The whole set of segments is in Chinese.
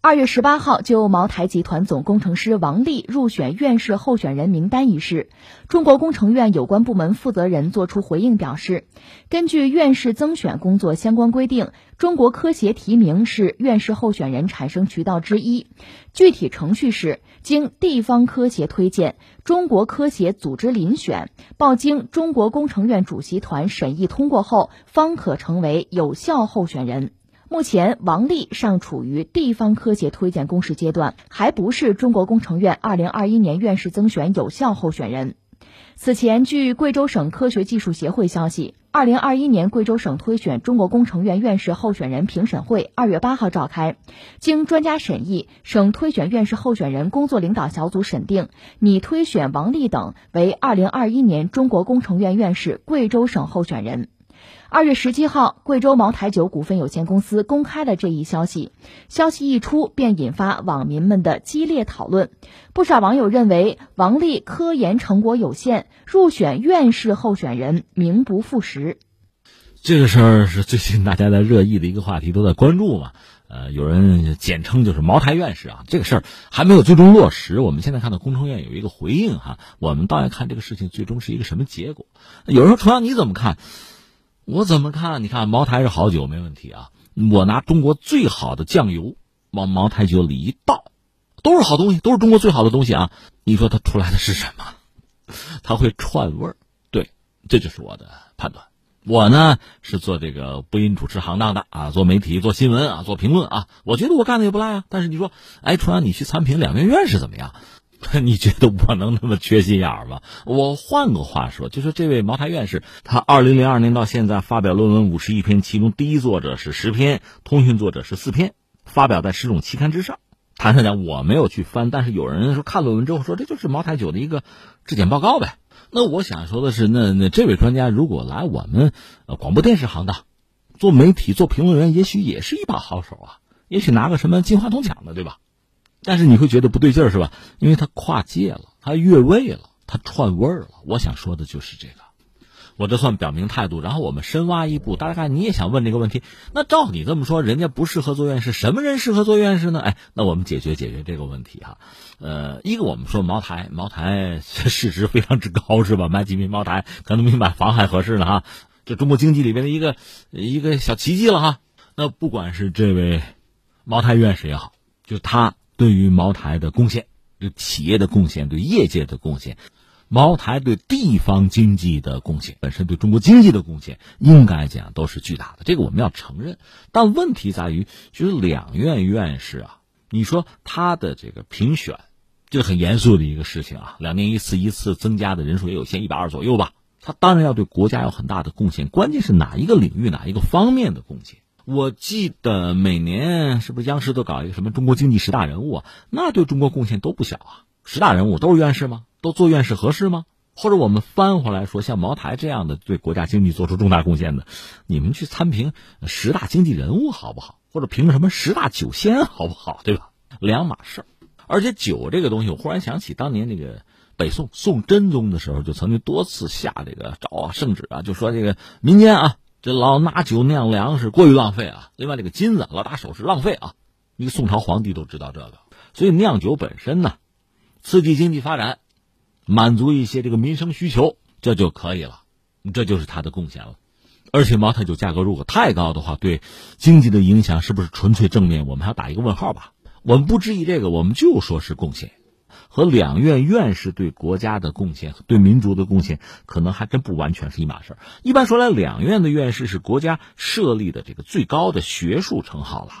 二月十八号，就茅台集团总工程师王力入选院士候选人名单一事，中国工程院有关部门负责人作出回应，表示，根据院士增选工作相关规定，中国科协提名是院士候选人产生渠道之一，具体程序是经地方科协推荐，中国科协组织遴选，报经中国工程院主席团审议通过后，方可成为有效候选人。目前，王力尚处于地方科协推荐公示阶段，还不是中国工程院二零二一年院士增选有效候选人。此前，据贵州省科学技术协会消息，二零二一年贵州省推选中国工程院院士候选人评审会二月八号召开，经专家审议，省推选院士候选人工作领导小组审定，拟推选王力等为二零二一年中国工程院院士贵州省候选人。二月十七号，贵州茅台酒股份有限公司公开了这一消息。消息一出，便引发网民们的激烈讨论。不少网友认为，王力科研成果有限，入选院士候选人名不副实。这个事儿是最近大家在热议的一个话题，都在关注嘛。呃，有人简称就是茅台院士啊。这个事儿还没有最终落实。我们现在看到工程院有一个回应哈，我们倒要看这个事情最终是一个什么结果。有人说，重阳你怎么看？我怎么看？你看茅台是好酒，没问题啊。我拿中国最好的酱油往茅台酒里一倒，都是好东西，都是中国最好的东西啊。你说它出来的是什么？它会串味儿。对，这就是我的判断。我呢是做这个播音主持行当的啊，做媒体、做新闻啊，做评论啊。我觉得我干的也不赖啊。但是你说，哎，重阳你去参评两院院士怎么样？你觉得我能那么缺心眼儿吗？我换个话说，就说这位茅台院士，他二零零二年到现在发表论文五十一篇，其中第一作者是十篇，通讯作者是四篇，发表在十种期刊之上。坦率讲，我没有去翻，但是有人说看论文之后说这就是茅台酒的一个质检报告呗。那我想说的是，那那这位专家如果来我们呃广播电视行当做媒体做评论员，也许也是一把好手啊，也许拿个什么金话筒奖的，对吧？但是你会觉得不对劲儿是吧？因为他跨界了，他越位了，他串味儿了。我想说的就是这个，我这算表明态度。然后我们深挖一步，大概你也想问这个问题。那照你这么说，人家不适合做院士，什么人适合做院士呢？哎，那我们解决解决这个问题哈。呃，一个我们说茅台，茅台 市值非常之高是吧？买几瓶茅台可能比买房还合适呢哈。这中国经济里面的一个一个小奇迹了哈。那不管是这位茅台院士也好，就他。对于茅台的贡献，对企业的贡献，对业界的贡献，茅台对地方经济的贡献，本身对中国经济的贡献，应该讲都是巨大的。这个我们要承认。但问题在于，就是两院院士啊，你说他的这个评选，这很严肃的一个事情啊，两年一次，一次增加的人数也有限，一百二左右吧。他当然要对国家有很大的贡献，关键是哪一个领域，哪一个方面的贡献。我记得每年是不是央视都搞一个什么中国经济十大人物啊？那对中国贡献都不小啊！十大人物都是院士吗？都做院士合适吗？或者我们翻回来说，像茅台这样的对国家经济做出重大贡献的，你们去参评十大经济人物好不好？或者评什么十大酒仙好不好？对吧？两码事儿。而且酒这个东西，我忽然想起当年那个北宋宋真宗的时候，就曾经多次下这个诏啊圣旨啊，就说这个民间啊。这老拿酒酿粮食过于浪费啊！另外，这个金子老打首饰浪费啊！一个宋朝皇帝都知道这个，所以酿酒本身呢，刺激经济发展，满足一些这个民生需求，这就可以了，这就是他的贡献了。而且茅台酒价格如果太高的话，对经济的影响是不是纯粹正面？我们还要打一个问号吧。我们不质疑这个，我们就说是贡献。和两院院士对国家的贡献、对民族的贡献，可能还真不完全是一码事一般说来，两院的院士是国家设立的这个最高的学术称号了。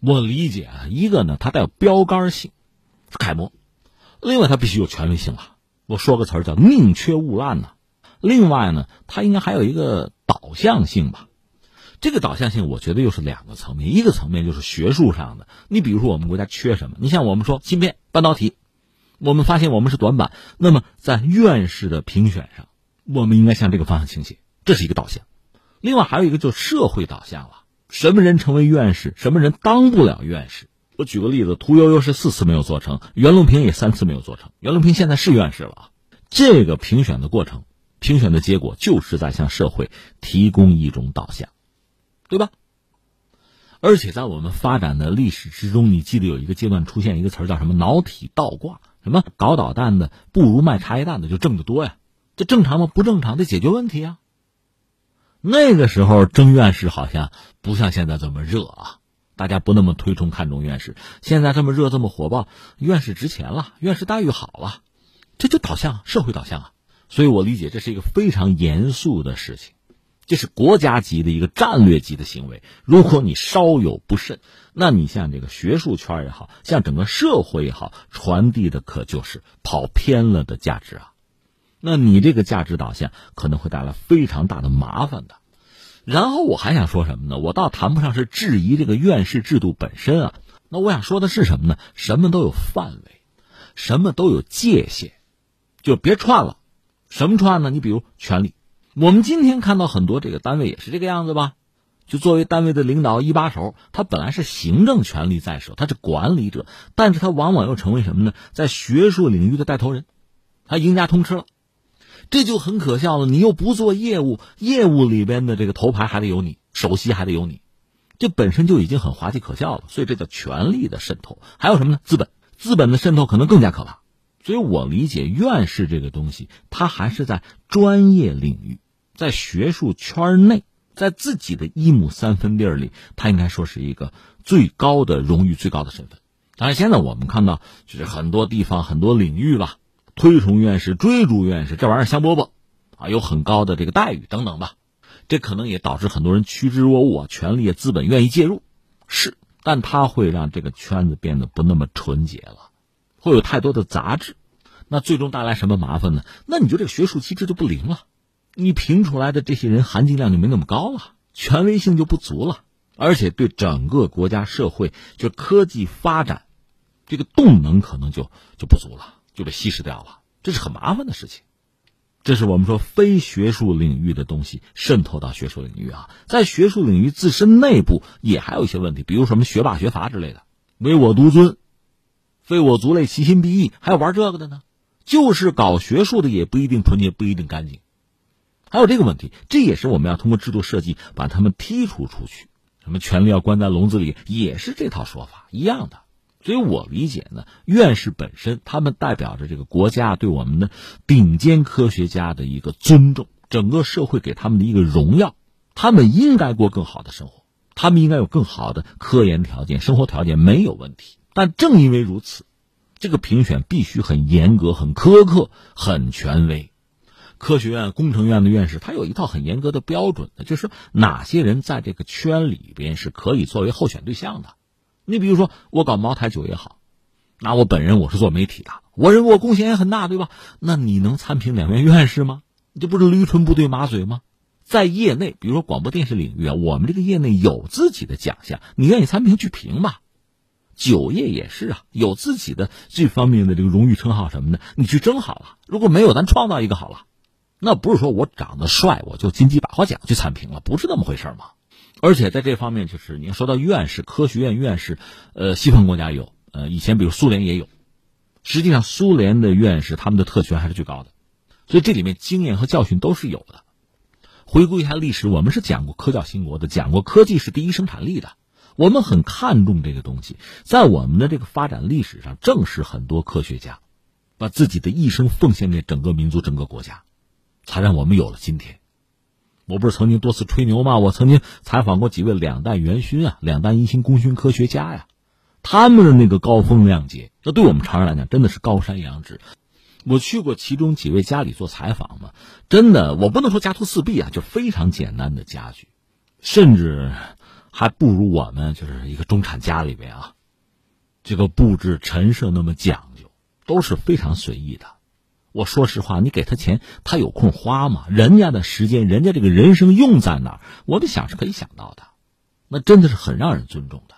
我理解啊，一个呢，它带有标杆性、楷模；另外，它必须有权威性了。我说个词儿叫宁缺毋滥呢。另外呢，它应该还有一个导向性吧。这个导向性，我觉得又是两个层面。一个层面就是学术上的，你比如说我们国家缺什么？你像我们说芯片、半导体。我们发现我们是短板，那么在院士的评选上，我们应该向这个方向倾斜，这是一个导向。另外还有一个就是社会导向了，什么人成为院士，什么人当不了院士。我举个例子，屠呦呦是四次没有做成，袁隆平也三次没有做成。袁隆平现在是院士了啊。这个评选的过程，评选的结果就是在向社会提供一种导向，对吧？而且在我们发展的历史之中，你记得有一个阶段出现一个词儿叫什么“脑体倒挂”，什么搞导弹的不如卖茶叶蛋的就挣得多呀？这正常吗？不正常，得解决问题啊。那个时候争院士好像不像现在这么热啊，大家不那么推崇看重院士。现在这么热这么火爆，院士值钱了，院士待遇好了，这就导向社会导向啊。所以我理解这是一个非常严肃的事情。这是国家级的一个战略级的行为。如果你稍有不慎，那你像这个学术圈也好像整个社会也好，传递的可就是跑偏了的价值啊。那你这个价值导向可能会带来非常大的麻烦的。然后我还想说什么呢？我倒谈不上是质疑这个院士制度本身啊。那我想说的是什么呢？什么都有范围，什么都有界限，就别串了。什么串呢？你比如权力。我们今天看到很多这个单位也是这个样子吧？就作为单位的领导一把手，他本来是行政权力在手，他是管理者，但是他往往又成为什么呢？在学术领域的带头人，他赢家通吃了，这就很可笑了。你又不做业务，业务里边的这个头牌还得有你，首席还得有你，这本身就已经很滑稽可笑了。所以这叫权力的渗透。还有什么呢？资本，资本的渗透可能更加可怕。所以我理解院士这个东西，他还是在专业领域。在学术圈内，在自己的一亩三分地儿里，他应该说是一个最高的荣誉、最高的身份。当然，现在我们看到，就是很多地方、很多领域吧，推崇院士、追逐院士，这玩意儿香饽饽啊，有很高的这个待遇等等吧。这可能也导致很多人趋之若鹜啊，权力、资本愿意介入，是，但它会让这个圈子变得不那么纯洁了，会有太多的杂质，那最终带来什么麻烦呢？那你就这个学术机制就不灵了。你评出来的这些人含金量就没那么高了，权威性就不足了，而且对整个国家社会就科技发展，这个动能可能就就不足了，就被稀释掉了，这是很麻烦的事情。这是我们说非学术领域的东西渗透到学术领域啊，在学术领域自身内部也还有一些问题，比如什么学霸学阀之类的，唯我独尊，非我族类，其心必异，还有玩这个的呢。就是搞学术的也不一定纯洁，不一定干净。还有这个问题，这也是我们要通过制度设计把他们剔除出去。什么权力要关在笼子里，也是这套说法一样的。所以我理解呢，院士本身他们代表着这个国家对我们的顶尖科学家的一个尊重，整个社会给他们的一个荣耀。他们应该过更好的生活，他们应该有更好的科研条件、生活条件，没有问题。但正因为如此，这个评选必须很严格、很苛刻、很权威。科学院、工程院的院士，他有一套很严格的标准的，就是哪些人在这个圈里边是可以作为候选对象的。你比如说，我搞茅台酒也好，那我本人我是做媒体的，我认为我贡献也很大，对吧？那你能参评两院院士吗？这不是驴唇不对马嘴吗？在业内，比如说广播电视领域啊，我们这个业内有自己的奖项，你愿意参评去评吧。酒业也是啊，有自己的这方面的这个荣誉称号什么的，你去争好了。如果没有，咱创造一个好了。那不是说我长得帅我就金鸡百花奖去参评了，不是那么回事吗？而且在这方面，就是你要说到院士、科学院院士，呃，西方国家有，呃，以前比如苏联也有。实际上，苏联的院士他们的特权还是最高的，所以这里面经验和教训都是有的。回顾一下历史，我们是讲过科教兴国的，讲过科技是第一生产力的，我们很看重这个东西。在我们的这个发展历史上，正是很多科学家把自己的一生奉献给整个民族、整个国家。才让我们有了今天。我不是曾经多次吹牛吗？我曾经采访过几位两弹元勋啊，两弹一星功勋科学家呀，他们的那个高风亮节，那对我们常人来讲真的是高山仰止。我去过其中几位家里做采访嘛，真的，我不能说家徒四壁啊，就非常简单的家具，甚至还不如我们就是一个中产家里边啊，这个布置陈设那么讲究，都是非常随意的。我说实话，你给他钱，他有空花吗？人家的时间，人家这个人生用在哪儿？我们想是可以想到的，那真的是很让人尊重的。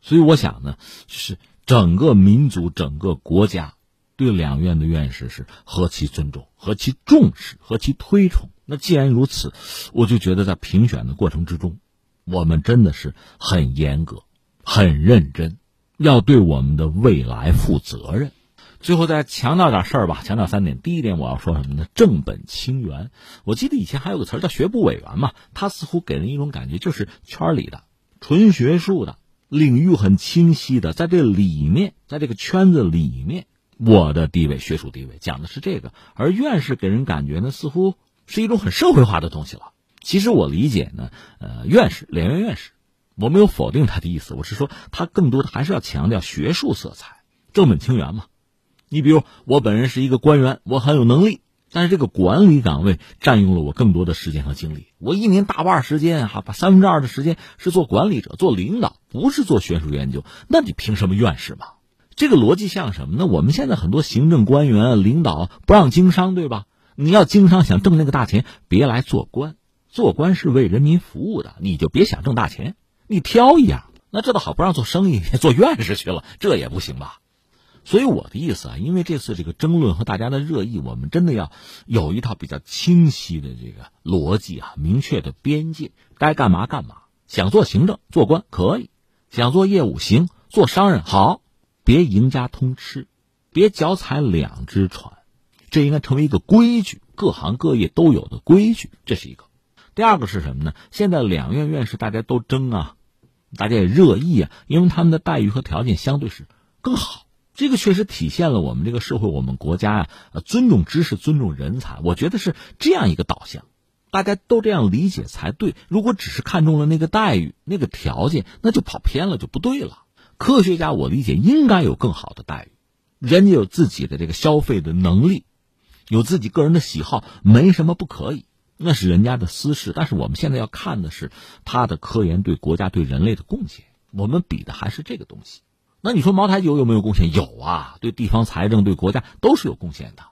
所以我想呢，是整个民族、整个国家对两院的院士是何其尊重、何其重视、何其推崇。那既然如此，我就觉得在评选的过程之中，我们真的是很严格、很认真，要对我们的未来负责任。最后再强调点事儿吧，强调三点。第一点，我要说什么呢？正本清源。我记得以前还有个词儿叫学部委员嘛，他似乎给人一种感觉，就是圈里的、纯学术的，领域很清晰的，在这里面，在这个圈子里面，我的地位，学术地位，讲的是这个。而院士给人感觉呢，似乎是一种很社会化的东西了。其实我理解呢，呃，院士，两院院士，我没有否定他的意思，我是说他更多的还是要强调学术色彩，正本清源嘛。你比如我本人是一个官员，我很有能力。但是这个管理岗位占用了我更多的时间和精力。我一年大半时间哈，把三分之二的时间是做管理者、做领导，不是做学术研究。那你凭什么院士嘛？这个逻辑像什么呢？我们现在很多行政官员、领导不让经商，对吧？你要经商想挣那个大钱，别来做官。做官是为人民服务的，你就别想挣大钱。你挑一样，那这倒好，不让做生意，做院士去了，这也不行吧？所以我的意思啊，因为这次这个争论和大家的热议，我们真的要有一套比较清晰的这个逻辑啊，明确的边界，该干嘛干嘛。想做行政、做官可以，想做业务行，做商人好，别赢家通吃，别脚踩两只船，这应该成为一个规矩，各行各业都有的规矩。这是一个。第二个是什么呢？现在两院院士大家都争啊，大家也热议啊，因为他们的待遇和条件相对是更好。这个确实体现了我们这个社会，我们国家啊，尊重知识、尊重人才。我觉得是这样一个导向，大家都这样理解才对。如果只是看中了那个待遇、那个条件，那就跑偏了，就不对了。科学家，我理解应该有更好的待遇，人家有自己的这个消费的能力，有自己个人的喜好，没什么不可以，那是人家的私事。但是我们现在要看的是他的科研对国家、对人类的贡献，我们比的还是这个东西。那你说茅台酒有没有贡献？有啊，对地方财政、对国家都是有贡献的。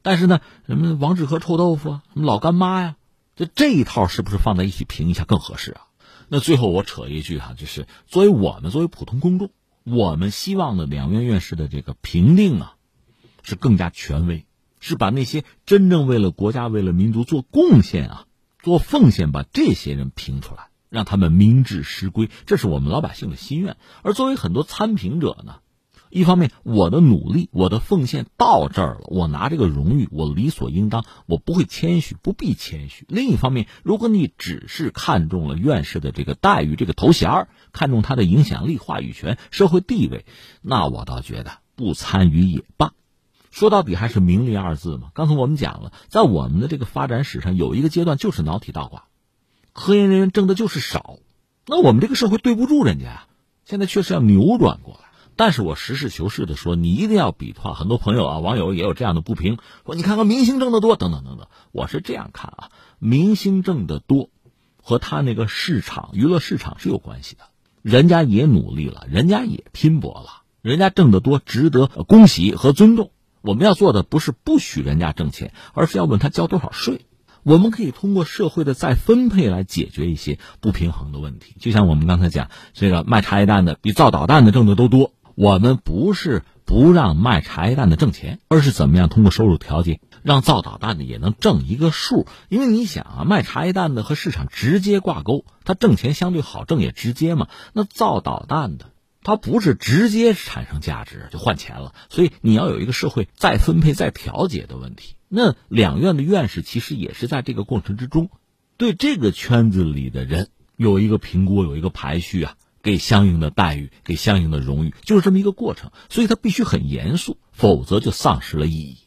但是呢，什么王致和臭豆腐啊，什么老干妈呀，这这一套是不是放在一起评一下更合适啊？那最后我扯一句哈，就是作为我们作为普通公众，我们希望的两院院士的这个评定啊，是更加权威，是把那些真正为了国家、为了民族做贡献啊、做奉献，把这些人评出来。让他们明智实归，这是我们老百姓的心愿。而作为很多参评者呢，一方面我的努力、我的奉献到这儿了，我拿这个荣誉，我理所应当，我不会谦虚，不必谦虚。另一方面，如果你只是看中了院士的这个待遇、这个头衔，看中他的影响力、话语权、社会地位，那我倒觉得不参与也罢。说到底还是名利二字嘛。刚才我们讲了，在我们的这个发展史上，有一个阶段就是脑体倒挂。科研人员挣的就是少，那我们这个社会对不住人家呀。现在确实要扭转过来，但是我实事求是的说，你一定要比的话，很多朋友啊、网友也有这样的不平，说你看看明星挣的多，等等等等。我是这样看啊，明星挣的多，和他那个市场娱乐市场是有关系的。人家也努力了，人家也拼搏了，人家挣得多，值得恭喜和尊重。我们要做的不是不许人家挣钱，而是要问他交多少税。我们可以通过社会的再分配来解决一些不平衡的问题。就像我们刚才讲，这个卖茶叶蛋的比造导弹的挣的都多。我们不是不让卖茶叶蛋的挣钱，而是怎么样通过收入调节让造导弹的也能挣一个数。因为你想啊，卖茶叶蛋的和市场直接挂钩，它挣钱相对好挣也直接嘛。那造导弹的，它不是直接产生价值就换钱了，所以你要有一个社会再分配再调节的问题。那两院的院士其实也是在这个过程之中，对这个圈子里的人有一个评估，有一个排序啊，给相应的待遇，给相应的荣誉，就是这么一个过程。所以他必须很严肃，否则就丧失了意义。